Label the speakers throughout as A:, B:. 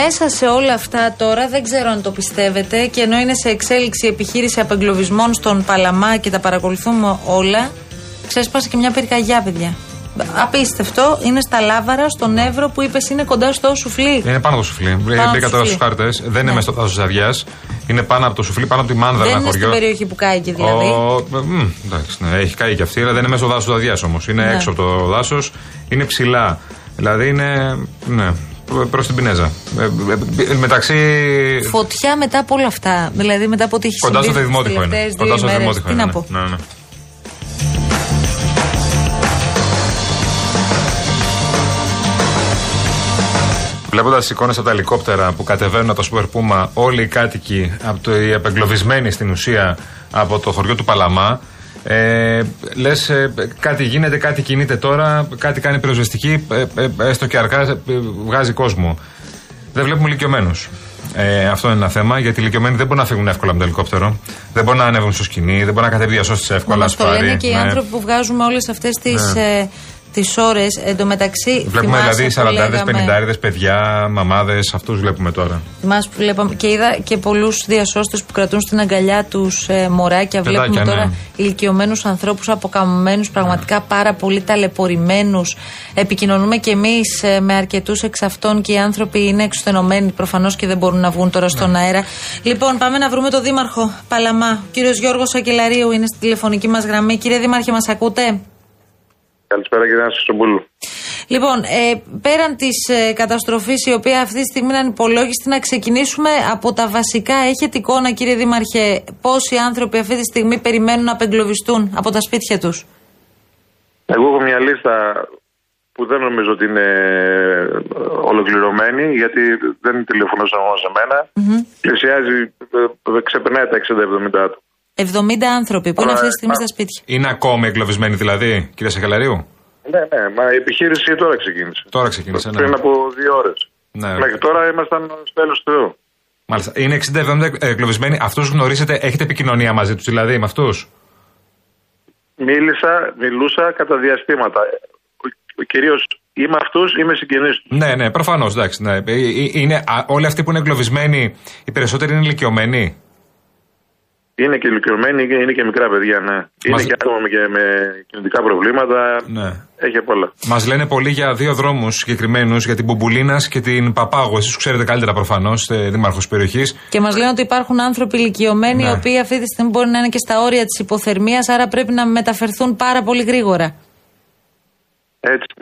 A: Και μέσα σε όλα αυτά τώρα δεν ξέρω αν το πιστεύετε και ενώ είναι σε εξέλιξη επιχείρηση απεγκλωβισμών στον Παλαμά και τα παρακολουθούμε όλα, ξέσπασε και μια πυρκαγιά, παιδιά. Απίστευτο. Είναι στα Λάβαρα, στον Εύρο που είπες είναι κοντά στο σουφλί.
B: Είναι πάνω από το σουφλί. Μπήκα τώρα στους χάρτες. Δεν είναι ναι. μέσα στο δάσο Ζαδιά. Είναι πάνω από το σουφλί, πάνω από τη μάνδρα.
A: Δεν
B: είναι
A: χωριό. στην περιοχή που κάει και δηλαδή. Ο...
B: Μ, εντάξει, ναι, έχει κάει και αυτή, αλλά δεν είναι μέσα στο δάσος Ζαδιά όμως. Είναι ναι. έξω από το δάσος. Είναι ψηλά. Δηλαδή είναι. Ναι, προ την Πινέζα. Ε, ε, ε, μεταξύ.
A: Φωτιά μετά από όλα αυτά. Δηλαδή μετά από ό,τι έχει
B: συμβεί. Κοντά στο δημότυχο είναι. Κοντά στο δημότυχο είναι. Τι να πω. Ναι, ναι. Βλέποντας εικόνες από τα ελικόπτερα που κατεβαίνουν από το Σούπερ Πούμα, όλοι οι κάτοικοι, από το, οι απεγκλωβισμένοι στην ουσία από το χωριό του Παλαμά, ε, Λες, ε, κάτι γίνεται, κάτι κινείται τώρα, κάτι κάνει πυροσβεστική, ε, ε, έστω και αρκά ε, βγάζει κόσμο. Δεν βλέπουμε ηλικιωμένους. Ε, αυτό είναι ένα θέμα, γιατί οι ηλικιωμένοι δεν μπορούν να φύγουν εύκολα με το ελικόπτερο. Δεν μπορούν να ανέβουν στο σκηνή, δεν μπορούν να κατέβει διασώσει εύκολα. Μα
A: το λένε και οι ναι. άνθρωποι που βγάζουμε όλες αυτές τις. Ναι τις ώρες. Εντωμεταξύ.
B: Βλέπουμε δηλαδή 40-50 παιδιά, μαμάδες, αυτούς βλέπουμε τώρα.
A: Θυμάσαι που βλέπαμε. Και είδα και πολλούς διασώστες που κρατούν στην αγκαλιά τους ε, μωράκια. Παιδάκια, βλέπουμε τώρα ναι. ηλικιωμένους ανθρώπους αποκαμμένου, πραγματικά ναι. πάρα πολύ ταλαιπωρημένους. Επικοινωνούμε κι εμείς ε, με αρκετούς εξ αυτών και οι άνθρωποι είναι εξουθενωμένοι προφανώς και δεν μπορούν να βγουν τώρα στον ναι. αέρα. Λοιπόν, πάμε να βρούμε τον Δήμαρχο Παλαμά. Ο κύριος Γιώργος Ακελαρίου είναι στη τηλεφωνική μας γραμμή. Κύριε Δήμαρχε, μας ακούτε;
C: Καλησπέρα κύριε Αναστασοπούλου.
A: Λοιπόν, ε, πέραν της ε, καταστροφής η οποία αυτή τη στιγμή είναι ανυπολόγιστη, να ξεκινήσουμε από τα βασικά. Έχετε εικόνα, κύριε Δήμαρχε, πόσοι άνθρωποι αυτή τη στιγμή περιμένουν να απεγκλωβιστούν από τα σπίτια τους;
C: Εγώ έχω μια λίστα που δεν νομίζω ότι είναι ολοκληρωμένη, γιατί δεν τηλεφωνούσα μόνο σε μένα. Mm-hmm. Πλησιάζει, ε, ξεπερνάει τα 60-70 άτομα.
A: 70 άνθρωποι που είναι αυτή τη στιγμή στα σπίτια.
B: Είναι ακόμη εγκλωβισμένοι δηλαδή, κύριε Σαχαλαρίου;
C: Ναι, ναι, μα η επιχείρηση τώρα ξεκίνησε.
B: Τώρα ξεκίνησε, ναι.
C: Πριν από δύο ώρες. Ναι. Μέχρι τώρα ήμασταν στο τέλος του Θεού.
B: Μάλιστα. Είναι 60-70 εγκλωβισμένοι. Αυτούς γνωρίζετε, έχετε επικοινωνία μαζί τους δηλαδή με αυτούς;
C: Μίλησα, μιλούσα κατά διαστήματα. Κυρίως είμαι αυτούς, είμαι συγγενεί τους.
B: Ναι, ναι, προφανώς. Ναι. Ε, ε, είναι, όλοι αυτοί που είναι εγκλωβισμένοι, οι περισσότεροι είναι ηλικιωμένοι;
C: Είναι και ηλικιωμένοι, είναι και μικρά παιδιά, ναι. Είναι και άτομα και με κινητικά προβλήματα. Ναι. Έχει πολλά.
B: Μας λένε πολύ για δύο δρόμους συγκεκριμένους, για την Μπουμπουλίνα και την Παπάγου. Εσείς ξέρετε καλύτερα προφανώς, δήμαρχος περιοχής.
A: Και μας λένε ότι υπάρχουν άνθρωποι ηλικιωμένοι, ναι. οι οποίοι αυτή τη στιγμή μπορεί να είναι και στα όρια της υποθερμίας, άρα πρέπει να μεταφερθούν πάρα πολύ γρήγορα.
C: Έτσι.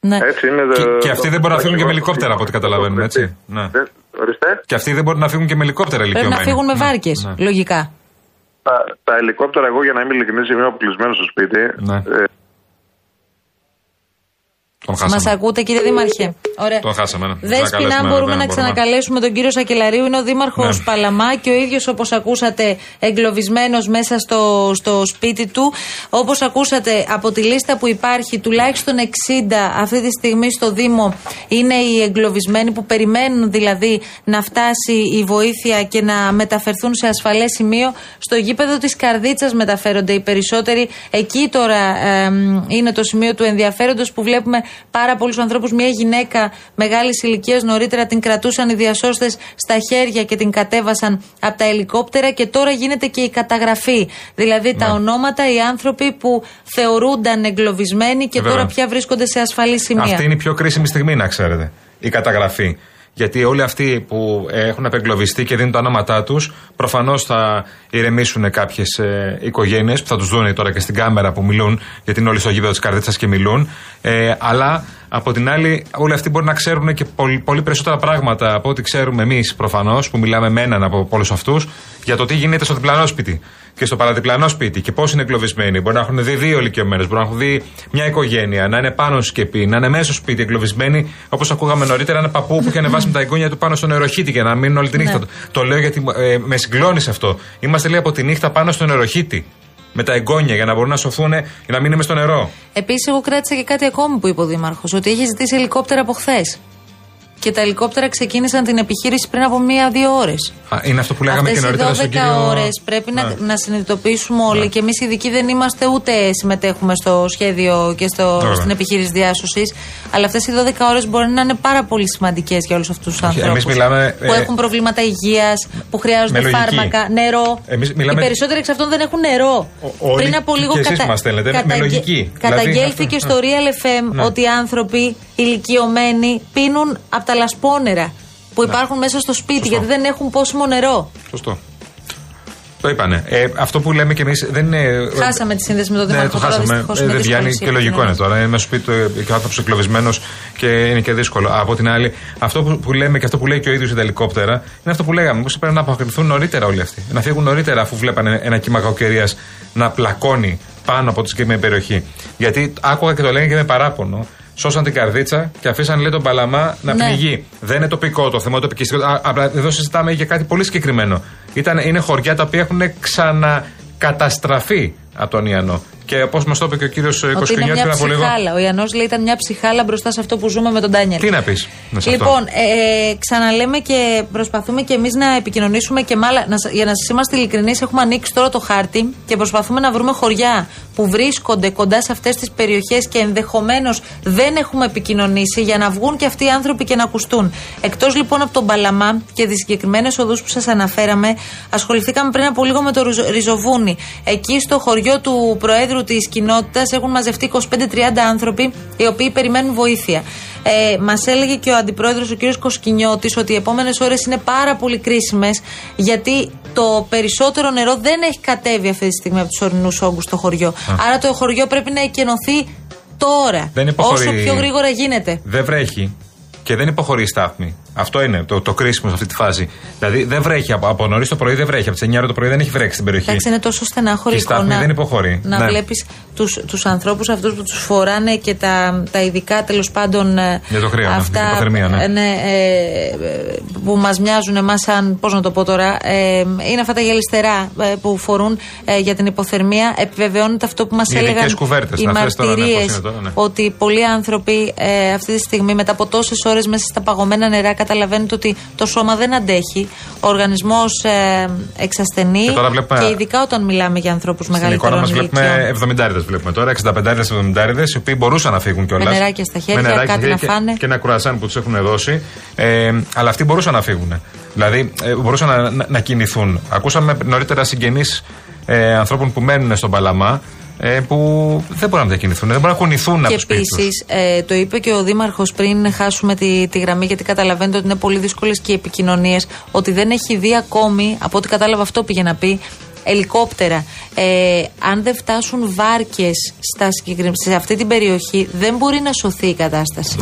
C: Ναι. Έτσι είναι
B: και, και αυτοί δεν μπορούν να φύγουν και με ελικόπτερα από ό,τι καταλαβαίνουμε, έτσι. Ναι.
C: Ορίστε.
B: Και αυτοί δεν μπορούν να φύγουν και με ελικόπτερα ηλικιωμένοι.
A: Πρέπει να φύγουν με ναι, βάρκες, ναι. λογικά.
C: Τα, τα ελικόπτερα, εγώ για να είμαι ειλικρινής, είμαι αποκλεισμένο στο σπίτι. Ναι. Ε,
A: Μας ακούτε, κύριε Δήμαρχε.
B: Ωραία. Τον χάσαμε. Ναι.
A: Δέσποινα, αν μπορούμε να ξανακαλέσουμε τον κύριο Σακελαρίου. Είναι ο Δήμαρχος ναι. Παλαμά και ο ίδιος, όπως ακούσατε, εγκλωβισμένος μέσα στο, στο σπίτι του. Όπως ακούσατε, από τη λίστα που υπάρχει, τουλάχιστον 60 αυτή τη στιγμή στο Δήμο είναι οι εγκλωβισμένοι που περιμένουν δηλαδή να φτάσει η βοήθεια και να μεταφερθούν σε ασφαλές σημείο. Στο γήπεδο της Καρδίτσας μεταφέρονται οι περισσότεροι. Εκεί τώρα ε, είναι το σημείο του ενδιαφέροντος που βλέπουμε πάρα πολλούς ανθρώπους. Μια γυναίκα μεγάλης ηλικίας νωρίτερα την κρατούσαν οι διασώστες στα χέρια και την κατέβασαν από τα ελικόπτερα και τώρα γίνεται και η καταγραφή. Δηλαδή τα ναι. ονόματα, οι άνθρωποι που θεωρούνταν εγκλωβισμένοι και τώρα πια βρίσκονται σε ασφαλή σημεία.
B: Αυτή είναι η πιο κρίσιμη στιγμή, να ξέρετε. Η καταγραφή. Γιατί όλοι αυτοί που έχουν απεγκλωβιστεί και δίνουν τα ονόματά τους, προφανώς θα ηρεμήσουν κάποιες ε, οικογένειες που θα τους δουν τώρα και στην κάμερα που μιλούν, γιατί είναι όλοι στο γήπεδο της καρδίτσας και μιλούν. Ε, αλλά από την άλλη, όλοι αυτοί μπορεί να ξέρουν και πολύ, πολύ περισσότερα πράγματα από ό,τι ξέρουμε εμείς προφανώς, που μιλάμε με έναν από όλους αυτούς, για το τι γίνεται στο διπλανό σπίτι και στο παραδιπλανό σπίτι και πώς είναι εγκλωβισμένοι. Μπορεί να έχουν δει δύο ηλικιωμένε, μπορεί να έχουν δει μια οικογένεια, να είναι πάνω σκεπή, να είναι μέσω σπίτι εγκλωβισμένοι, όπως ακούγαμε νωρίτερα, ένα παππού που είχε ανεβάσει με τα εγγόνια του πάνω στο νεροχύτη για να μείνουν όλη τη νύχτα. Ναι. Το λέω γιατί ε, με συγκλώνει αυτό. Είμαστε λέει από τη νύχτα πάνω στο νεροχύτη με τα εγγόνια για να μπορούν να σωθούν για να μην είναι στο νερό.
A: Επίσης, εγώ κράτησα και κάτι ακόμη που είπε ο Δήμαρχος, ότι έχει ζητήσει ελικόπτερα από χθες. Και τα ελικόπτερα ξεκίνησαν την επιχείρηση πριν από μία-δύο ώρες.
B: Είναι αυτό που λέγαμε
A: Αυτές
B: και νωρίτερα
A: οι 12
B: κύριο...
A: ώρες πρέπει να,
B: Ναι.
A: να συνειδητοποιήσουμε όλοι
B: Ναι.
A: και εμείς οι ειδικοί δεν είμαστε ούτε συμμετέχουμε στο σχέδιο και στο,
B: Βέβαια.
A: στην επιχείρηση διάσωσης. Αλλά αυτές οι 12 ώρες μπορεί να είναι πάρα πολύ σημαντικές για όλους αυτούς τους
B: Όχι, εμείς
A: ανθρώπους.
B: μιλάμε,
A: Που
B: ε,
A: έχουν προβλήματα υγείας, που χρειάζονται
B: με λογική.
A: φάρμακα, νερό.
B: Εμείς μιλάμε-
A: Οι περισσότεροι εξ αυτών δεν έχουν νερό.
B: Ο- όλοι
A: Πριν από
B: και
A: λίγο
B: εσείς μας στέλνετε, με λογική. Δηλαδή,
A: καταγγέλθηκε
B: αυτό-
A: στο Real FM
B: Ναι.
A: ότι οι άνθρωποι ηλικιωμένοι πίνουν από τα λασπόνερα που υπάρχουν μέσα στο σπίτι
B: Σωστό.
A: γιατί δεν έχουν πόσιμο νερό.
B: Σωστό. Το είπανε. Ε, αυτό που λέμε κι εμείς δεν είναι.
A: Χάσαμε τη σύνδεση με τον
B: Ναι,
A: Δήμαρχο.
B: το
A: τώρα,
B: χάσαμε.
A: δυστυχώς,
B: Ε,
A: είναι
B: δεν
A: δύσκολη
B: βγαίνει
A: η
B: και λογικό είναι
A: επικοινωνία.
B: τώρα. Είναι μέσα στο σπίτι του και ο άνθρωπος εγκλωβισμένο και είναι και δύσκολο. Από την άλλη, αυτό που, που λέμε και αυτό που λέει και ο ίδιος για τα ελικόπτερα είναι αυτό που λέγαμε. Πώ πρέπει να αποκριθούν νωρίτερα όλοι αυτοί. Να φύγουν νωρίτερα αφού βλέπανε ένα κύμα κακοκαιρίας να πλακώνει πάνω από τη συγκεκριμένη περιοχή. Γιατί άκουγα και το λένε και με παράπονο. Σώσαν την καρδίτσα και αφήσαν λέει τον Παλαμά να
A: Ναι.
B: πνιγεί. Δεν είναι τοπικό το θέμα, τοπικιστικό. Α, Απλά εδώ συζητάμε για κάτι πολύ συγκεκριμένο. Ήταν, είναι χωριά τα οποία έχουν ξανακαταστραφεί από τον Ιαννό. Και όπως μας το είπε και ο κύριος
A: Ότι είναι
B: Κοσκινιώτη
A: μια
B: πριν από λίγο.
A: ψυχάλα. Ο Ιαννός λέει ήταν μια ψυχάλα μπροστά σε αυτό που ζούμε με τον Ντάνιελ.
B: Τι να πεις.
A: Λοιπόν, ε, ξαναλέμε και προσπαθούμε και εμείς να επικοινωνήσουμε και μάλλον να, σα- για να σας είμαστε ειλικρινείς, έχουμε ανοίξει τώρα το χάρτη και προσπαθούμε να βρούμε χωριά που βρίσκονται κοντά σε αυτές τις περιοχές και ενδεχομένως δεν έχουμε επικοινωνήσει για να βγουν και αυτοί οι άνθρωποι και να ακουστούν. Εκτός λοιπόν από τον Παλαμά και τις συγκεκριμένες οδούς που σας αναφέραμε, ασχοληθήκαμε πριν από λίγο με το Ριζο- Ριζοβούνι. Εκεί στο χωριό του Προέδρου της κοινότητας έχουν μαζευτεί 25-30 άνθρωποι οι οποίοι περιμένουν βοήθεια. Ε, Μας έλεγε και ο αντιπρόεδρος, ο κ. Κοσκινιώτης, ότι οι επόμενες ώρες είναι πάρα πολύ κρίσιμες, γιατί το περισσότερο νερό δεν έχει κατέβει αυτή τη στιγμή από τους ορεινούς όγκους στο χωριό. Άρα το χωριό πρέπει να εκενωθεί τώρα.
B: Δεν υποχωρεί.
A: Όσο πιο γρήγορα γίνεται.
B: Δεν βρέχει και δεν υποχωρεί η στάθμη. Αυτό είναι το, το κρίσιμο σε αυτή τη φάση. Δηλαδή δεν βρέχει από, από νωρίς το πρωί, δεν βρέχει. Από τις 9 ώρα το πρωί δεν έχει βρέξει στην περιοχή.
A: Εντάξει, είναι τόσο στενάχωρη
B: Και η στάθμη
A: εικόνα
B: δεν υποχωρεί.
A: Να
B: Ναι.
A: βλέπεις τους, τους ανθρώπους αυτούς που τους φοράνε και τα, τα ειδικά τέλος πάντων ε,
B: Για το κρύο, ναι,
A: αυτά
B: την υποθερμία, ναι.
A: ε, ναι, ε, ε, που μας μοιάζουν εμάς σαν, πώς να το πω τώρα, ε, είναι αυτά τα γυαλιστερά ε, που φορούν ε, για την υποθερμία. Επιβεβαιώνεται αυτό που μας
B: Οι ειδικές
A: έλεγαν
B: κουβέρτες,
A: οι
B: να θες τώρα, ναι, πώς
A: μαρτυρίες
B: είναι τώρα, ναι.
A: ότι πολλοί άνθρωποι ε, αυτή τη στιγμή μετά από τόσες ώρες μέσα στα παγωμένα νερά καταλαβαίνετε ότι το σώμα δεν αντέχει. Ο οργανισμός ε, εξασθενεί
B: Και τώρα βλέπουμε-
A: και ειδικά όταν μιλάμε για ανθρώπους
B: Στην εικόνα
A: μεγαλύτερων
B: μας
A: ηλικιών.
B: βλέπουμε 70 βλέπουμε τώρα, 65-70 οι οποίοι μπορούσαν να φύγουν κιόλας.
A: Με νεράκια στα χέρια, κάτι να
B: και,
A: φάνε.
B: Και ένα κουρασάν που τους έχουν δώσει. Ε, αλλά αυτοί μπορούσαν να φύγουν. Δηλαδή ε, μπορούσαν να, να, να κινηθούν. Ακούσαμε νωρίτερα συγγενείς ε, ανθρώπων που μένουν στον Παλαμά ε, που δεν μπορούν να μετακινηθούν, δεν μπορούν να κουνηθούν από
A: Και
B: το σπίτι
A: επίσης,
B: τους.
A: ε, το είπε και ο Δήμαρχος πριν χάσουμε τη, τη γραμμή, γιατί καταλαβαίνετε ότι είναι πολύ δύσκολες και οι επικοινωνίες, ότι δεν έχει δει ακόμη, από ό,τι κατάλαβα αυτό πήγε να πει, ελικόπτερα. Ε, αν δεν φτάσουν βάρκες σε αυτή την περιοχή, δεν μπορεί να σωθεί η κατάσταση.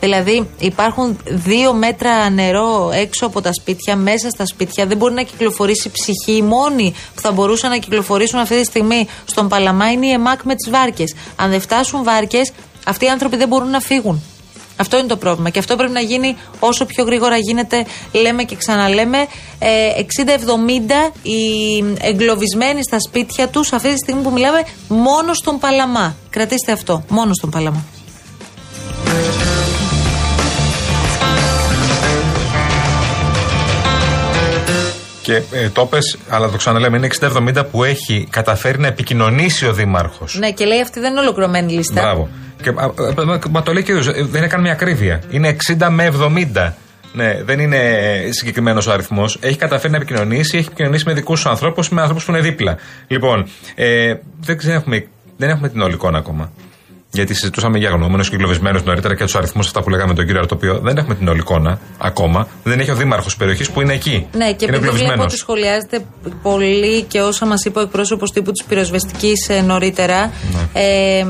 A: Δηλαδή, υπάρχουν δύο μέτρα νερό έξω από τα σπίτια, μέσα στα σπίτια. Δεν μπορεί να κυκλοφορήσει ψυχή. Οι μόνοι που θα μπορούσαν να κυκλοφορήσουν αυτή τη στιγμή στον Παλαμά είναι η ΕΜΑΚ με τις βάρκες. Αν δεν φτάσουν βάρκες, αυτοί οι άνθρωποι δεν μπορούν να φύγουν. Αυτό είναι το πρόβλημα. Και αυτό πρέπει να γίνει όσο πιο γρήγορα γίνεται, λέμε και ξαναλέμε. Ε, 60-70 οι εγκλωβισμένοι στα σπίτια τους, αυτή τη στιγμή που μιλάμε, μόνο στον Παλαμά. Κρατήστε αυτό. Μόνο στον Παλαμά.
B: Και ε, το πες, αλλά το ξαναλέμε, είναι 60-70 που έχει καταφέρει να επικοινωνήσει ο Δήμαρχος.
A: Ναι, και λέει αυτή δεν είναι ολοκληρωμένη λίστα.
B: Μπράβο. Και, α, α, μα, μα το λέει και ο ίδιος, ε, δεν είναι καν μια ακρίβεια. Είναι 60 με 70. Ναι, δεν είναι συγκεκριμένος ο αριθμός. Έχει καταφέρει να επικοινωνήσει, έχει επικοινωνήσει με δικούς του ανθρώπους, με ανθρώπους που είναι δίπλα. Λοιπόν, ε, δεν, ξέρω, έχουμε, δεν έχουμε την όλη εικόνα ακόμα. Γιατί συζητούσαμε για γνώμενου και εγκλωβισμένου νωρίτερα και τους αριθμούς αυτά που λέγαμε τον κύριο Αρτοπίο. Δεν έχουμε την όλη εικόνα ακόμα. Δεν έχει ο δήμαρχος περιοχής που είναι εκεί.
A: Ναι, και
B: είναι
A: επειδή βλέπω
B: εγκλωβισμένος.
A: ότι σχολιάζεται πολύ και όσα μας είπε ο εκπρόσωπος τύπου της πυροσβεστικής νωρίτερα.
B: Ναι.
A: Ε,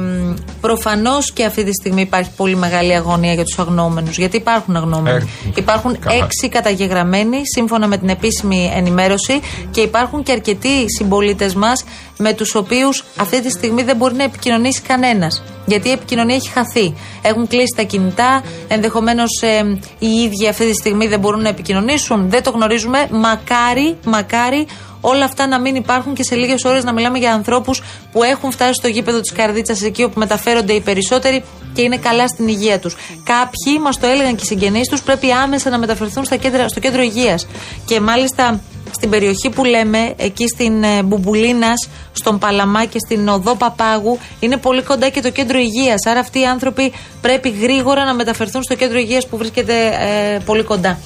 A: Προφανώς και αυτή τη στιγμή υπάρχει πολύ μεγάλη αγωνία για τους αγνώμενους. Γιατί υπάρχουν αγνώμενοι.
B: Ε,
A: υπάρχουν
B: καλά.
A: έξι καταγεγραμμένοι σύμφωνα με την επίσημη ενημέρωση και υπάρχουν και αρκετοί συμπολίτες μας με τους οποίους αυτή τη στιγμή δεν μπορεί να επικοινωνήσει κανένας. Γιατί η επικοινωνία έχει χαθεί. Έχουν κλείσει τα κινητά, ενδεχομένως ε, οι ίδιοι αυτή τη στιγμή δεν μπορούν να επικοινωνήσουν. Δεν το γνωρίζουμε. Μακάρι, μακάρι Όλα αυτά να μην υπάρχουν και σε λίγες ώρες να μιλάμε για ανθρώπους που έχουν φτάσει στο γήπεδο της Καρδίτσας εκεί όπου μεταφέρονται οι περισσότεροι και είναι καλά στην υγεία τους. Κάποιοι, μας το έλεγαν και οι συγγενείς τους, πρέπει άμεσα να μεταφερθούν στα κέντρα, στο κέντρο υγείας. Και μάλιστα στην περιοχή που λέμε, εκεί στην ε, Μπουμπουλίνας, στον Παλαμά και στην Οδό Παπάγου, είναι πολύ κοντά και το κέντρο υγείας. Άρα αυτοί οι άνθρωποι πρέπει γρήγορα να μεταφερθούν στο κέντρο υγείας που βρίσκεται ε, πολύ κοντά.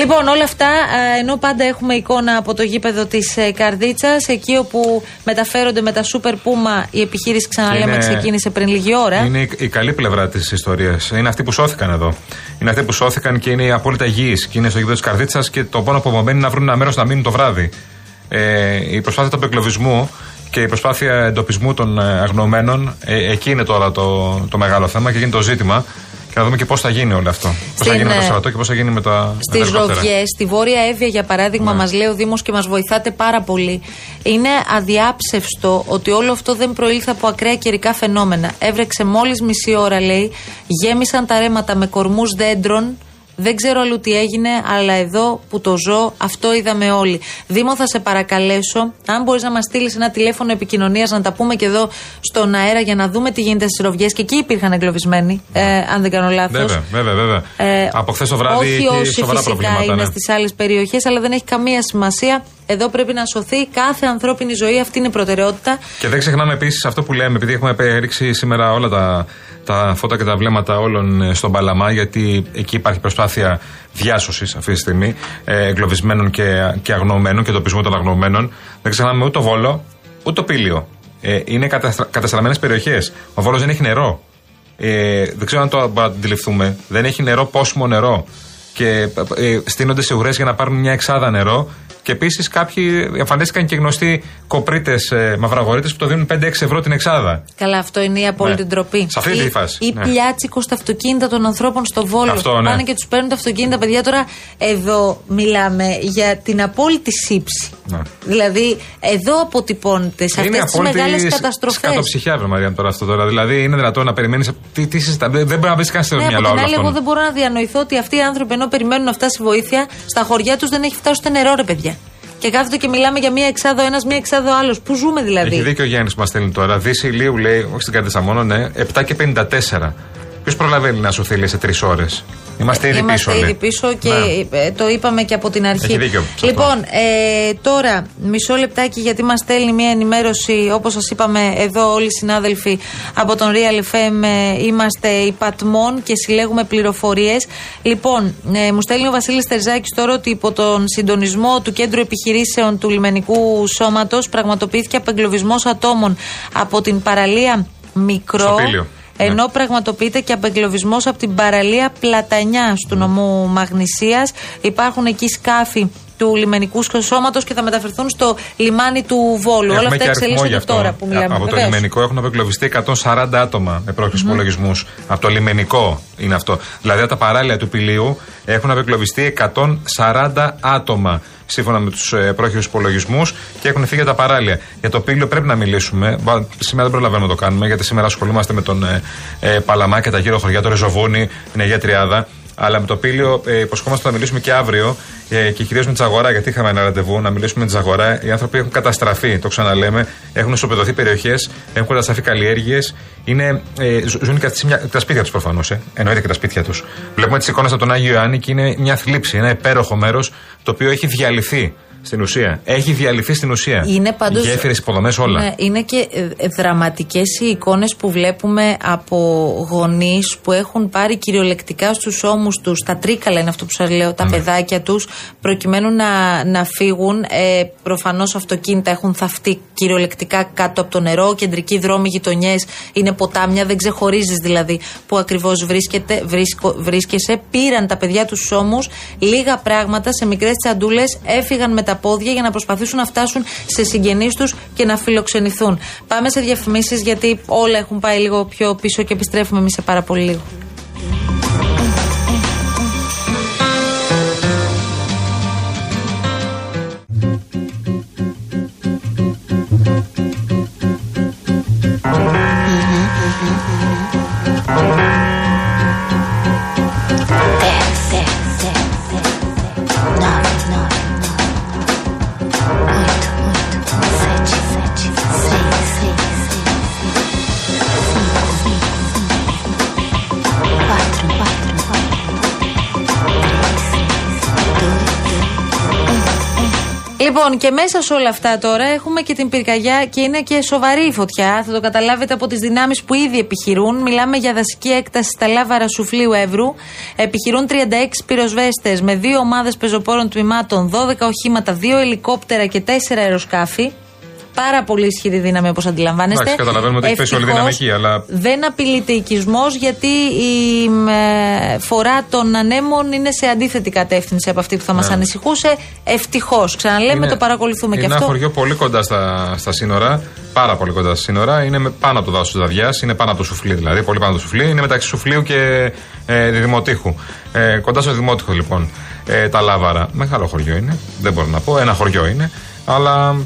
A: Λοιπόν, όλα αυτά ενώ πάντα έχουμε εικόνα από το γήπεδο της ε, Καρδίτσας, εκεί όπου μεταφέρονται με τα Super Puma, η επιχείρηση, ξαναλέμε, είναι, ξεκίνησε πριν λίγη ώρα.
B: Είναι η, καλή πλευρά της ιστορίας. Είναι αυτοί που σώθηκαν εδώ. Είναι αυτοί που σώθηκαν και είναι απόλυτα υγιείς. Και είναι στο γήπεδο της Καρδίτσας και το πόνο που απομένει να βρουν ένα μέρος να μείνουν το βράδυ. Ε, η προσπάθεια του απεγκλωβισμού και η προσπάθεια εντοπισμού των ε, αγνωμένων, ε, εκεί είναι τώρα το, το μεγάλο θέμα και γίνει το ζήτημα. Και να δούμε και πώς θα γίνει όλο αυτό. Πώς θα γίνει με το Σαββατό και πώς θα γίνει με τα.
A: Στις ροδιέ, στη Βόρεια Εύβοια για παράδειγμα, ναι. μας λέει ο Δήμος και μας βοηθάτε πάρα πολύ. Είναι αδιάψευστο ότι όλο αυτό δεν προήλθε από ακραία καιρικά φαινόμενα. Έβρεξε μόλις μισή ώρα, λέει, γέμισαν τα ρέματα με κορμούς δέντρων δεν ξέρω αλλού τι έγινε, αλλά εδώ που το ζω, αυτό είδαμε όλοι. Δήμο, θα σε παρακαλέσω, αν μπορείς να μας στείλεις ένα τηλέφωνο επικοινωνίας, να τα πούμε και εδώ στον αέρα για να δούμε τι γίνεται στις ροβιές. Και εκεί υπήρχαν εγκλωβισμένοι, ε, αν δεν κάνω λάθος.
B: Βέβαια, βέβαια. βέβαια. Ε, Από χθες το βράδυ
A: όχι όσοι φυσικά
B: προβλήματα,
A: είναι ναι. στις άλλες περιοχές, αλλά δεν έχει καμία σημασία. Εδώ πρέπει να σωθεί κάθε ανθρώπινη ζωή. Αυτή είναι η προτεραιότητα.
B: Και δεν ξεχνάμε επίσης αυτό που λέμε, επειδή έχουμε ρίξει σήμερα όλα τα, τα φώτα και τα βλέμματα όλων ε, στον Παλαμά, γιατί εκεί υπάρχει προσπάθεια διάσωσης αυτή τη στιγμή ε, εγκλωβισμένων και, και αγνοωμένων και τοπισμού των αγνοωμένων. Δεν ξεχνάμε ούτε το Βόλο, ούτε το Πήλιο. Ε, είναι καταστραμμένες περιοχές. Ο Βόλος δεν έχει νερό. Ε, δεν ξέρω αν το μπορούμε να αντιληφθούμε. Δεν έχει νερό, πόσιμο νερό. Και ε, στείνονται σε ουρές για να πάρουν μια εξάδα νερό και επίσης κάποιοι εμφανίστηκαν και γνωστοί κοπρίτες ε, μαυραγωρίτε που το δίνουν 5-6 ευρώ την εξάδα.
A: Καλά, αυτό είναι η απόλυτη ναι. ντροπή.
B: Σε αυτή τη φάση.
A: Ή ναι. πλιάτσικος στα αυτοκίνητα των ανθρώπων στο Βόλο.
B: Αυτό, ναι.
A: Πάνε και τους παίρνουν τα αυτοκίνητα, παιδιά. Τώρα εδώ μιλάμε για την απόλυτη σύψη. Ναι. Δηλαδή, εδώ αποτυπώνεται σε αυτές τις μεγάλες καταστροφές.
B: Είναι ψυχιά, Μαρία, τώρα αυτό τώρα. Δηλαδή, είναι δυνατόν να περιμένεις. Τι, τι Δεν μπορεί να βρει κανένας στο ναι, μυαλό
A: Από την άλλη, εγώ δεν μπορώ να διανοηθώ ότι αυτοί οι άνθρωποι ενώ περιμένουν να φτάσει βοήθεια, στα χωριά τους δεν έχει φτάσει ούτε νερό, ρε παιδιά. Και κάθεται και μιλάμε για μία εξάδο ένας, μία εξάδο άλλος. Πού ζούμε δηλαδή;
B: Έχει δίκιο ο Γιάννης που μας στέλνει τώρα. Δύση ηλίου λέει, όχι στην Κάρτεσα μόνο, ναι, 7 και 54. Ποιος προλαβαίνει να σου θέλει σε τρεις ώρες; Είμαστε ήδη
A: Είμαστε πίσω. Είμαστε ήδη πίσω και ναι. Ε, το είπαμε και από την αρχή.
B: Έχει δίκιο,
A: λοιπόν, ε, τώρα μισό λεπτάκι γιατί μας στέλνει μια ενημέρωση. Όπως σας είπαμε, εδώ όλοι οι συνάδελφοι από τον Real FM ε, είμαστε υπατμών και συλλέγουμε πληροφορίες. Λοιπόν, ε, μου στέλνει ο Βασίλης Τερζάκης τώρα ότι υπό τον συντονισμό του Κέντρου Επιχειρήσεων του Λιμενικού Σώματος πραγματοποιήθηκε απεγκλωβισμός ατόμων από την παραλία Μικρό. Ναι. Ενώ πραγματοποιείται και απεγκλωβισμός από την παραλία Πλατανιά του νομού Μαγνησίας. Υπάρχουν εκεί σκάφη του λιμενικού σώματος και θα μεταφερθούν στο λιμάνι του Βόλου.
B: Όλα αυτά εξελίσσονται τώρα που μιλάμε. Από το λιμενικό έχουν απεγκλωβιστεί 140 άτομα με πρόχειρους mm-hmm. υπολογισμούς. Από το λιμενικό είναι αυτό. Δηλαδή από τα παράλια του πηλίου έχουν απεγκλωβιστεί 140 άτομα σύμφωνα με τους ε, πρόχειρους υπολογισμούς και έχουν φύγει για τα παράλια. Για το πύλιο πρέπει να μιλήσουμε. Σήμερα δεν προλαβαίνουμε να το κάνουμε γιατί σήμερα ασχολούμαστε με τον ε, ε, Παλαμά και τα γύρω χωριά, το Ρεζοβούνι, την Αγία Τριάδα. Αλλά με το πύλιο ε, υποσχόμαστε να μιλήσουμε και αύριο ε, και κυρίως με Τζαγορά, γιατί είχαμε ένα ραντεβού να μιλήσουμε με Τζαγορά. Οι άνθρωποι έχουν καταστραφεί, το ξαναλέμε. Έχουν ισοπεδωθεί περιοχές, έχουν καταστραφεί καλλιέργειες. Ε, ζουν και τα σπίτια τους προφανώς. Ε. Εννοείται και τα σπίτια τους. Βλέπουμε τις εικόνες από τον Άγιο Ιωάννη και είναι μια θλίψη, ένα υπέροχο μέρος το οποίο έχει διαλυθεί. Στην ουσία. Έχει διαλυθεί στην ουσία.
A: Είναι πάντως,
B: Γέφυρες, υποδομές, όλα. Ναι,
A: είναι και ε, δραματικές οι εικόνες που βλέπουμε από γονείς που έχουν πάρει κυριολεκτικά στους ώμους τους, τα τρίκαλα είναι αυτό που σας λέω, τα ναι. παιδάκια τους, προκειμένου να, να φύγουν. Ε, Προφανώς αυτοκίνητα έχουν θαυτεί κυριολεκτικά κάτω από το νερό. Κεντρικοί δρόμοι, γειτονιές είναι ποτάμια, δεν ξεχωρίζεις δηλαδή που ακριβώς βρίσκεσαι. Πήραν τα παιδιά τους ώμους, λίγα πράγματα σε μικρές τσαντούλες, έφυγαν με τα πόδια για να προσπαθήσουν να φτάσουν σε συγγενείς τους και να φιλοξενηθούν. Πάμε σε διαφημίσεις γιατί όλα έχουν πάει λίγο πιο πίσω και επιστρέφουμε εμείς σε πάρα πολύ λίγο. Λοιπόν, και μέσα σε όλα αυτά τώρα έχουμε και την πυρκαγιά και είναι και σοβαρή η φωτιά. Θα το καταλάβετε από τις δυνάμεις που ήδη επιχειρούν. Μιλάμε για δασική έκταση στα λάβαρα Σουφλίου Εύρου. Επιχειρούν 36 πυροσβέστες με δύο ομάδες πεζοπόρων τμήματων, 12 οχήματα, 2 ελικόπτερα και 4 αεροσκάφη πάρα πολύ ισχυρή δύναμη όπως αντιλαμβάνεστε.
B: Εντάξει, καταλαβαίνουμε ότι έχει πέσει όλη η δύναμη αλλά.
A: Δεν απειλείται οικισμός γιατί η ε, φορά των ανέμων είναι σε αντίθετη κατεύθυνση από αυτή που θα ναι. μα ανησυχούσε. Ευτυχώς. Ξαναλέμε, είναι, το παρακολουθούμε
B: και
A: αυτό.
B: Είναι ένα χωριό πολύ κοντά στα, στα σύνορα. Πάρα πολύ κοντά στα σύνορα. Είναι πάνω από το δάσος της Δαδιάς. Είναι πάνω από το σουφλί δηλαδή. Πολύ πάνω από το σουφλί. Είναι μεταξύ σουφλίου και ε, δημοτήχου. Ε, κοντά στο δημότυχο λοιπόν. Ε, τα Λάβαρα. Μεγάλο χωριό είναι. Δεν μπορώ να πω. Ένα χωριό είναι. Αλλά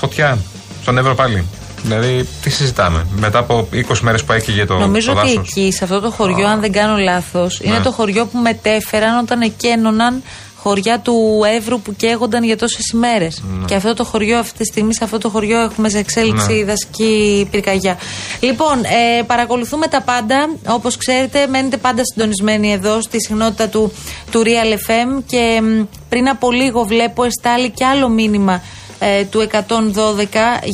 B: φωτιά στον Εύρο πάλι. Δηλαδή, τι συζητάμε. Μετά από 20 μέρες που έκυγε το
A: Νομίζω
B: το
A: ότι εκεί, σε αυτό το χωριό, αν δεν κάνω λάθος, είναι ναι. το χωριό που μετέφεραν όταν εκένωναν χωριά του Εύρου που καίγονταν για τόσες ημέρες. Ναι. Και αυτό το χωριό, αυτή τη στιγμή, σε αυτό το χωριό έχουμε σε εξέλιξη ναι. δασική πυρκαγιά. Λοιπόν, ε, παρακολουθούμε τα πάντα. Όπως ξέρετε, μένετε πάντα συντονισμένοι εδώ στη συχνότητα του, του Real FM. Και πριν από λίγο βλέπω εστάλει και άλλο μήνυμα ε, του 112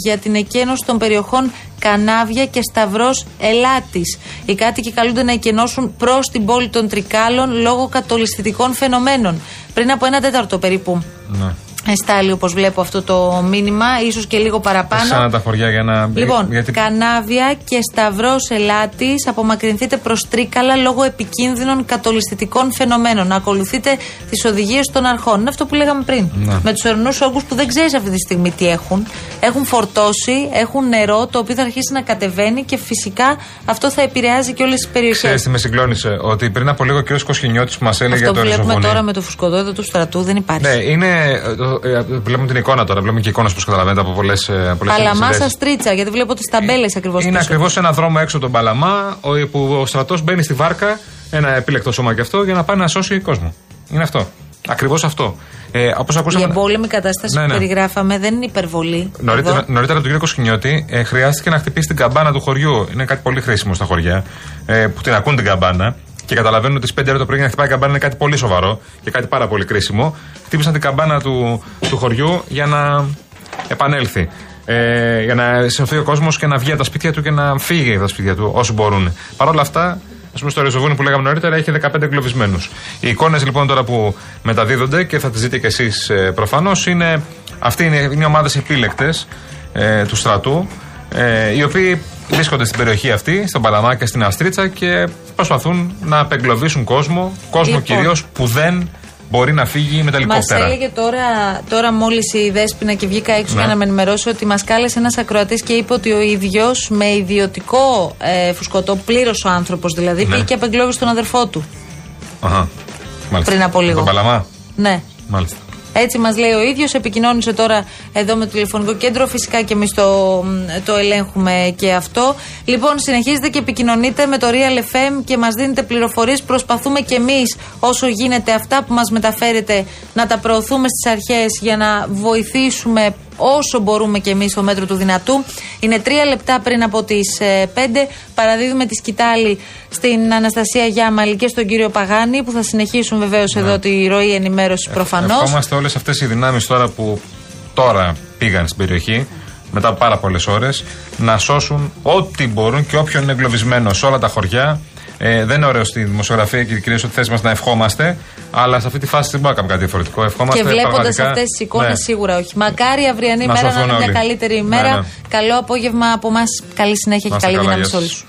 A: για την εκένωση των περιοχών Κανάβια και Σταυρός Ελάτης. Οι κάτοικοι καλούνται να εκενώσουν προς την πόλη των Τρικάλων λόγω κατολιστικών φαινομένων. Πριν από ένα τέταρτο περίπου. Ναι εστάλει όπως βλέπω αυτό το μήνυμα, ίσως και λίγο παραπάνω.
B: Σαν τα χωριά για να.
A: Λοιπόν, γιατί... Κανάβια και Σταυρό Ελάτη, απομακρυνθείτε προς Τρίκαλα λόγω επικίνδυνων κατολιστικών φαινομένων. Ακολουθείτε τις οδηγίες των αρχών. Είναι αυτό που λέγαμε πριν. Ναι. Με τους ορεινού όγκους που δεν ξέρεις αυτή τη στιγμή τι έχουν. Έχουν φορτώσει, έχουν νερό το οποίο θα αρχίσει να κατεβαίνει και φυσικά αυτό θα επηρεάζει και όλες τις περιοχές.
B: Ξέρετε, τι με συγκλώνησε; Ότι πριν από λίγο ο κ. Κοσχηνιώτη που μας έλεγε
A: αυτό
B: το
A: που βλέπουμε τώρα με το φουσκοδόιδο του στρατού δεν υπάρχει.
B: Ναι, είναι ε, βλέπουμε την εικόνα τώρα. Βλέπουμε και εικόνες που καταλαβαίνετε από πολλές.
A: Ε, Παλαμά στα στρίτσα, γιατί βλέπω τις ταμπέλες ακριβώς.
B: Είναι ακριβώς ένα δρόμο έξω από τον Παλαμά, που ο στρατός μπαίνει στη βάρκα, ένα επίλεκτο σώμα και αυτό, για να πάει να σώσει κόσμο. Είναι αυτό. Ακριβώς αυτό.
A: Ε, όπως ακούσαμε... Η εμπόλεμη κατάσταση ναι, ναι. που περιγράφαμε δεν είναι υπερβολή.
B: Νωρίτερα, νωρίτερα τον κύριο Κοσκινιώτη ε, χρειάστηκε να χτυπήσει την καμπάνα του χωριού. Είναι κάτι πολύ χρήσιμο στα χωριά ε, που την ακούν την καμπάνα και καταλαβαίνουν ότι στι 5 ώρα το πρωί να χτυπάει καμπάνα είναι κάτι πολύ σοβαρό και κάτι πάρα πολύ κρίσιμο. Χτύπησαν την καμπάνα του, του χωριού για να επανέλθει. Ε, για να συμφέρει ο κόσμος και να βγει από τα σπίτια του και να φύγει από τα σπίτια του όσο μπορούν. Παρ' όλα αυτά, ας πούμε στο Ριζοβούνι που λέγαμε νωρίτερα, έχει 15 εγκλωβισμένους. Οι εικόνες λοιπόν τώρα που μεταδίδονται και θα τις δείτε κι εσείς ε, προφανώς είναι. Αυτοί είναι, είναι ομάδες επίλεκτες ε, του στρατού, ε, οι οποίοι βρίσκονται στην περιοχή αυτή, στον Παλαμά και στην Αστρίτσα και προσπαθούν να απεγκλωβίσουν κόσμο, κόσμο λοιπόν. κυρίως που δεν μπορεί να φύγει με τα ελικόπτερα.
A: Μα έλεγε τώρα, τώρα μόλις η Δέσπινα και βγήκα έξω ναι. για να με ενημερώσει ότι μας κάλεσε ένας ακροατής και είπε ότι ο ίδιος με ιδιωτικό ε, φουσκωτό, πλήρως ο άνθρωπος δηλαδή, ναι. πήγε και απεγκλώβησε τον αδερφό του.
B: Αχα. Μάλιστα.
A: Πριν από λίγο.
B: Τον Παλαμά.
A: Ναι.
B: Μάλιστα.
A: Έτσι μας λέει ο ίδιος. Επικοινώνησε τώρα εδώ με το τηλεφωνικό κέντρο. Φυσικά και εμείς το, το ελέγχουμε και αυτό. Λοιπόν, συνεχίζετε και επικοινωνείτε με το Real FM και μας δίνετε πληροφορίες. Προσπαθούμε και εμείς όσο γίνεται αυτά που μας μεταφέρετε να τα προωθούμε στις αρχές για να βοηθήσουμε όσο μπορούμε και εμείς στο μέτρο του δυνατού. Είναι τρία λεπτά πριν από τις ε, πέντε. Παραδίδουμε τη σκητάλη στην Αναστασία Γιάμαλη και στον κύριο Παγάνη που θα συνεχίσουν βεβαίως ναι. εδώ τη ροή ενημέρωσης προφανώς.
B: Ευχόμαστε όλες αυτές οι δυνάμεις τώρα που τώρα πήγαν στην περιοχή μετά από πάρα πολλές ώρες να σώσουν ό,τι μπορούν και όποιον είναι εγκλωβισμένος σε όλα τα χωριά ε, δεν είναι ωραίο στη δημοσιογραφία και κυρίω ότι θέση μας να ευχόμαστε, αλλά σε αυτή τη φάση δεν μπορούμε να κάνουμε κάτι διαφορετικό. Ευχόμαστε
A: και βλέποντας αυτές τις εικόνες, ναι. σίγουρα όχι. Μακάρι αυριανή να μέρα να είναι μια καλύτερη ημέρα. Ναι, ναι. Καλό απόγευμα από εμάς. Καλή συνέχεια και καλή δύναμη σε όλους.